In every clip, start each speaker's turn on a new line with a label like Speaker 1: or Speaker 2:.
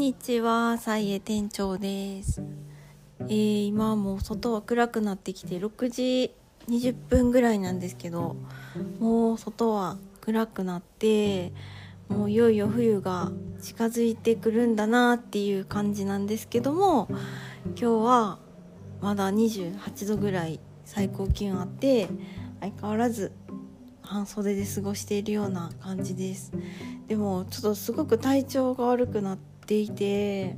Speaker 1: にちは、さいえ店長です。えー、今はもう外は暗くなってきて6時20分ぐらいなんですけど、もう外は暗くなって、もういよいよ冬が近づいてくるんだなっていう感じなんですけども、今日はまだ28度ぐらい最高気温あって、相変わらず半袖で過ごしているような感じです。でもちょっとすごく体調が悪くなっていて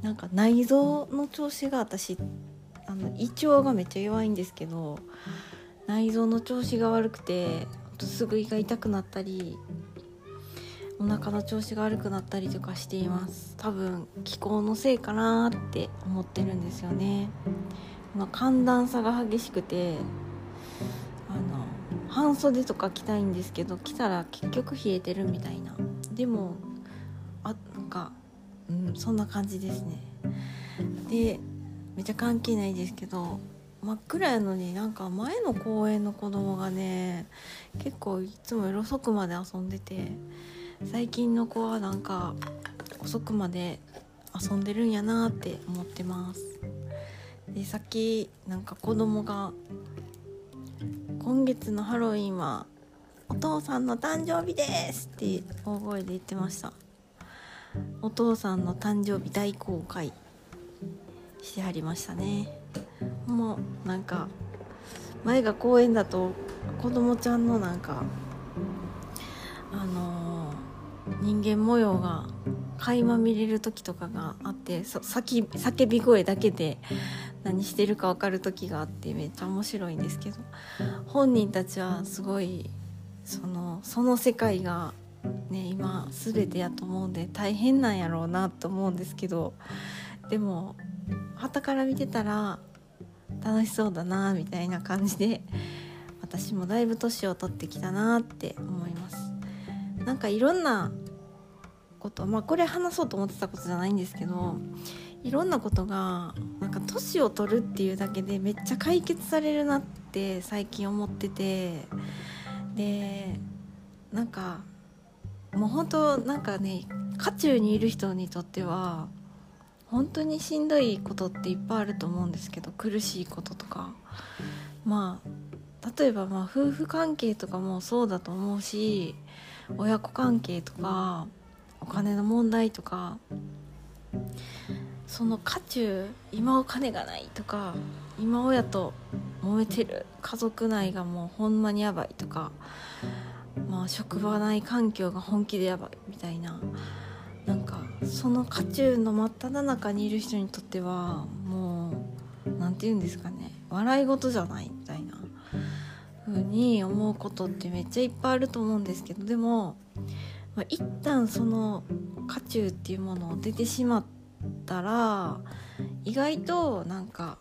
Speaker 1: なんか内臓の調子が私あの胃腸がめっちゃ弱いんですけど内臓の調子が悪くてほんとすぐ胃が痛くなったりお腹の調子が悪くなったりとかしています。多分気候のせいかなって思ってるんですよね。この寒暖差が激しくてあの半袖とか着たいんですけど着たら結局冷えてるみたいな。でもあなんかうんそんな感じですね。でめっちゃ関係ないですけど真っ暗やのになんか前の公園の子供がね結構いつも夜遅くまで遊んでて最近の子はなんか遅くまで遊んでるんやなって思ってます。でさっきなんか子供が今月のハロウィンはお父さんの誕生日ですって大声で言ってました。お父さんの誕生日大公開してはりましたね。もうなんか前が公園だと子供ちゃんのなんかあのー人間模様が垣間見れる時とかがあってそ叫叫び声だけで何してるか分かる時があってめっちゃ面白いんですけど。本人たちはすごいそのその世界がね今全てやと思うんで大変なんやろうなと思うんですけどでも傍から見てたら楽しそうだなみたいな感じで私もだいぶ年を取ってきたなって思います。なんかいろんなことまあこれ話そうと思ってたことじゃないんですけどいろんなことがなんか年を取るっていうだけでめっちゃ解決されるなって最近思っててでなんかもう本当なんかね渦中にいる人にとっては本当にしんどいことっていっぱいあると思うんですけど苦しいこととか。まあ例えばまあ夫婦関係とかもそうだと思うし親子関係とかお金の問題とかその渦中今お金がないとか今親と揉めてる家族内がもうほんまにやばいとかまあ職場内環境が本気でやばいみたいな。なんかその渦中の真っ只中にいる人にとってはもう何て言うんですかね。笑い事じゃないみたいな。風に思うことってめっちゃいっぱいあると思うんですけど。でも、まあ、一旦その渦中っていうものを出てしまったら意外となんか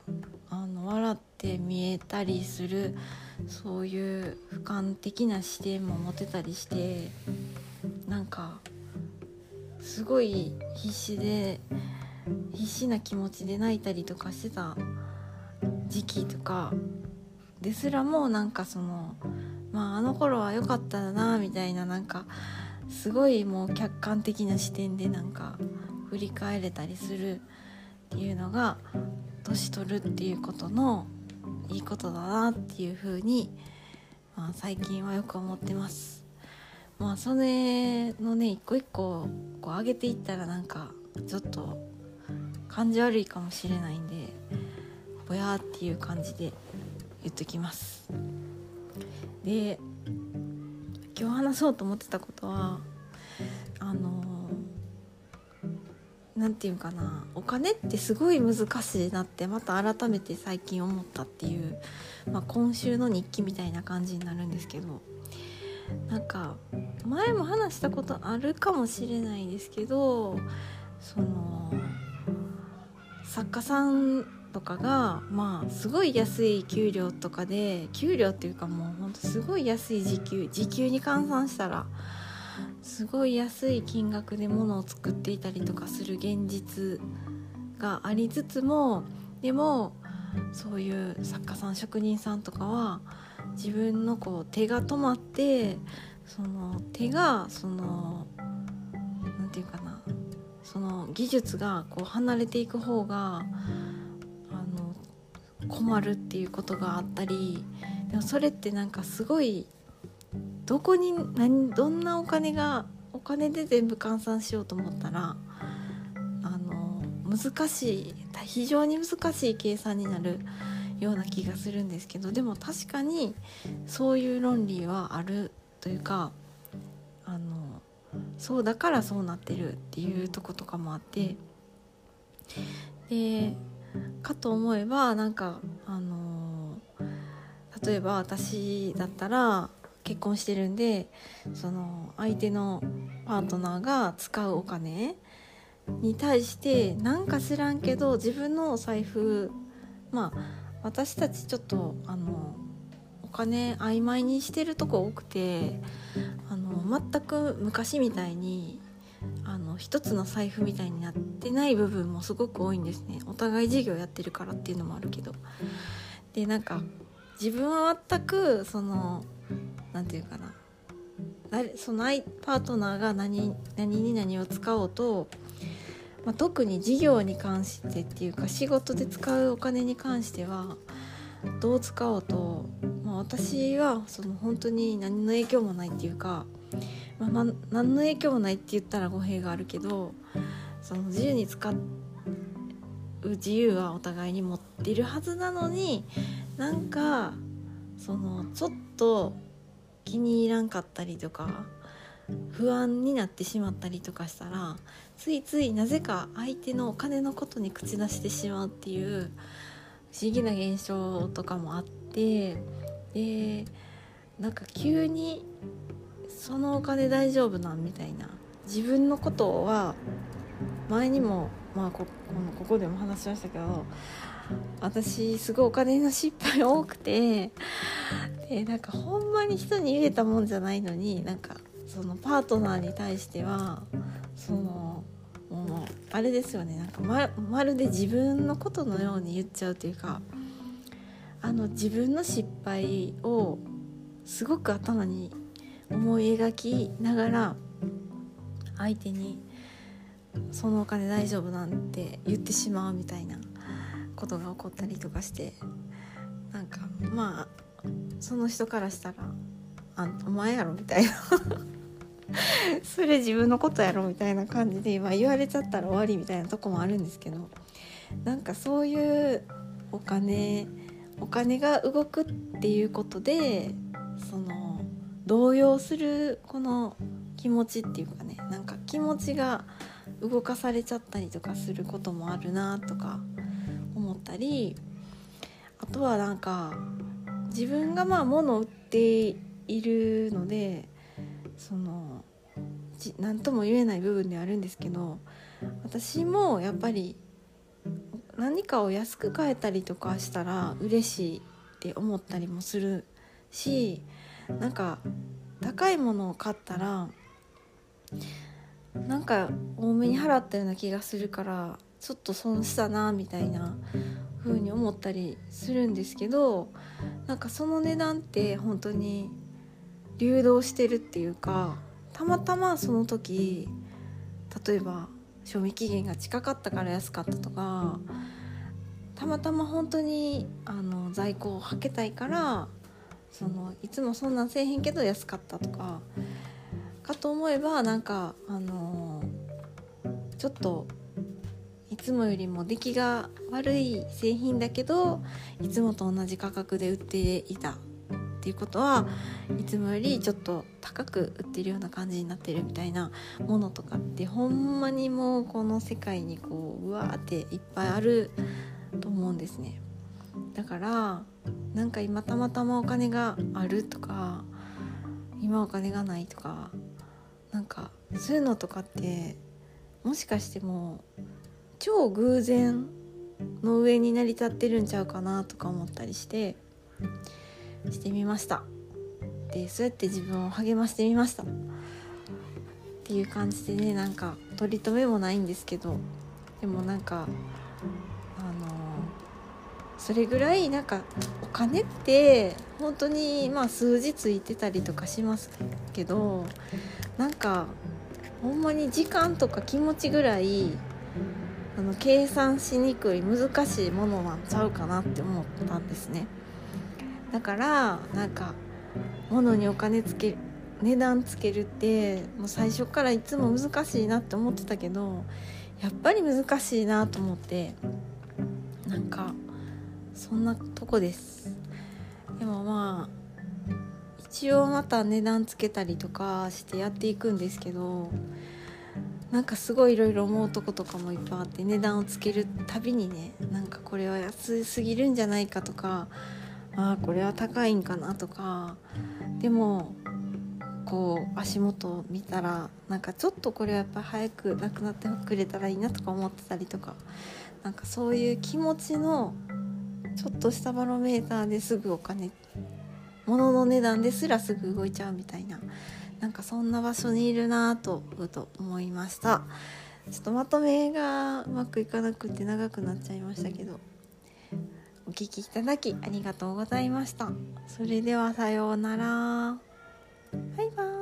Speaker 1: あの笑って見えたりするそういう俯瞰的な視点も持てたりしてなんかすごい必死で必死な気持ちで泣いたりとかしてた時期とかですらもなんかそのまああの頃は良かったなみたいななんかすごいもう客観的な視点でなんか振り返れたりするっていうのが年取るっていうことのいいことだなっていう風にまあ、最近はよく思ってます。まあそれのね一個一個こう上げていったらなんかちょっと感じ悪いかもしれないんでぼやーっていう感じで言っときます。で今日話そうと思ってたことはあのなんていうかなお金ってすごい難しいなってまた改めて最近思ったっていう、まあ、今週の日記みたいな感じになるんですけどなんか前も話したことあるかもしれないですけどその作家さんとかがまあすごい安い給料とかで給料っていうかもうほんとすごい安い時給時給に換算したらすごい安い金額で物を作っていたりとかする現実がありつつもでもそういう作家さん職人さんとかは自分のこう手が止まってその手がその何て言うかなその技術がこう離れていく方があの困るっていうことがあったりでもそれってなんかすごいどこに何どんなお金がお金で全部換算しようと思ったらあの難しい非常に難しい計算になるような気がするんですけどでも確かにそういう論理はあるというかあのそうだからそうなってるっていうとことかもあってでかと思えばなんかあの例えば私だったら結婚してるんでその相手のパートナーが使うお金に対してなんか知らんけど自分のお財布まあ私たちちょっとあのお金曖昧にしてるとこ多くてあの全く昔みたいにあの一つの財布みたいになってない部分もすごく多いんですね。お互い事業やってるからっていうのもあるけど。でなんか自分は全くその何て言うかな。誰そのパートナーが何何に何を使おうと、まあ、特に事業に関してっていうか仕事で使うお金に関してはどう使おうと、まあ、私はその本当に何の影響もないっていうか、まあ、まあ、何の影響もないって言ったら語弊があるけどその自由に使う自由はお互いに持ってるはずなのになんかそのちょっと気に入らんかったりとか不安になってしまったりとかしたらついついなぜか相手のお金のことに口出してしまうっていう不思議な現象とかもあってでなんか急にそのお金大丈夫なんみたいな自分のことは前にもまあここのここでも話しましたけど私すごいお金の失敗多くてでなんかほんまに人に言えたもんじゃないのになんかそのパートナーに対してはそのもうあれですよね。なんかままるで自分のことのように言っちゃうというかあの自分の失敗をすごく頭に思い描きながら相手に「そのお金大丈夫なんて言ってしまうみたいなことが起こったりとかしてなんかまあその人からしたら「あんお前やろ」みたいな。それ自分のことやろみたいな感じで今言われちゃったら終わりみたいなとこもあるんですけどなんかそういうお金お金が動くっていうことでその動揺するこの気持ちっていうかねなんか気持ちが動かされちゃったりとかすることもあるなとか思ったりあとはなんか自分がまあ物を売っているのでその何とも言えない部分ではあるんですけど私もやっぱり何かを安く買えたりとかしたら嬉しいって思ったりもするしなんか高いものを買ったらなんか多めに払ったような気がするからちょっと損したなみたいな風に思ったりするんですけどなんかその値段って本当に流動してるっていうかたまたまその時例えば賞味期限が近かったから安かったとかたまたま本当にあの在庫をはけたいからそのいつもそんなんせえへんけど安かったとかかと思えばなんかあのちょっとつもよりも出来が悪い製品だけどいつもと同じ価格で売っていたっていうことはいつもよりちょっと高く売ってるような感じになってるみたいなものとかってほんまにもうこの世界にこううわーっていっぱいあると思うんですね。だからなんか今たまたまお金があるとか今お金がないとかなんかそういうのとかってもしかしてもう超偶然の上に成り立ってるんちゃうかなとか思ったりしてしてみました。でそうやって自分を励ましてみました。っていう感じでねなんか取り留めもないんですけどでもなんかあのそれぐらいなんかお金って本当にまあ数字ついてたりとかしますけどなんかほんまに時間とか気持ちぐらいあの計算しにくい難しいものなんちゃうかなって思ったんですね。だからなんか物にお金つけ値段つけるってもう最初からいつも難しいなって思ってたけどやっぱり難しいなと思ってなんかそんなとこです。でもまあ一応また値段つけたりとかしてやっていくんですけどなんかすごいいろいろ思うとことかもいっぱいあって値段をつけるたびにねなんかこれは安すぎるんじゃないかとかああこれは高いんかなとかでもこう足元を見たらなんかちょっとこれはやっぱ早くなくなってくれたらいいなとか思ってたりとかなんかそういう気持ちのちょっとしたバロメーターですぐお金物の値段ですらすぐ動いちゃうみたいななんかそんな場所にいるなとうと思いました。ちょっとまとめがうまくいかなくて長くなっちゃいましたけどお聴きいただきありがとうございました。それではさようなら。バイ。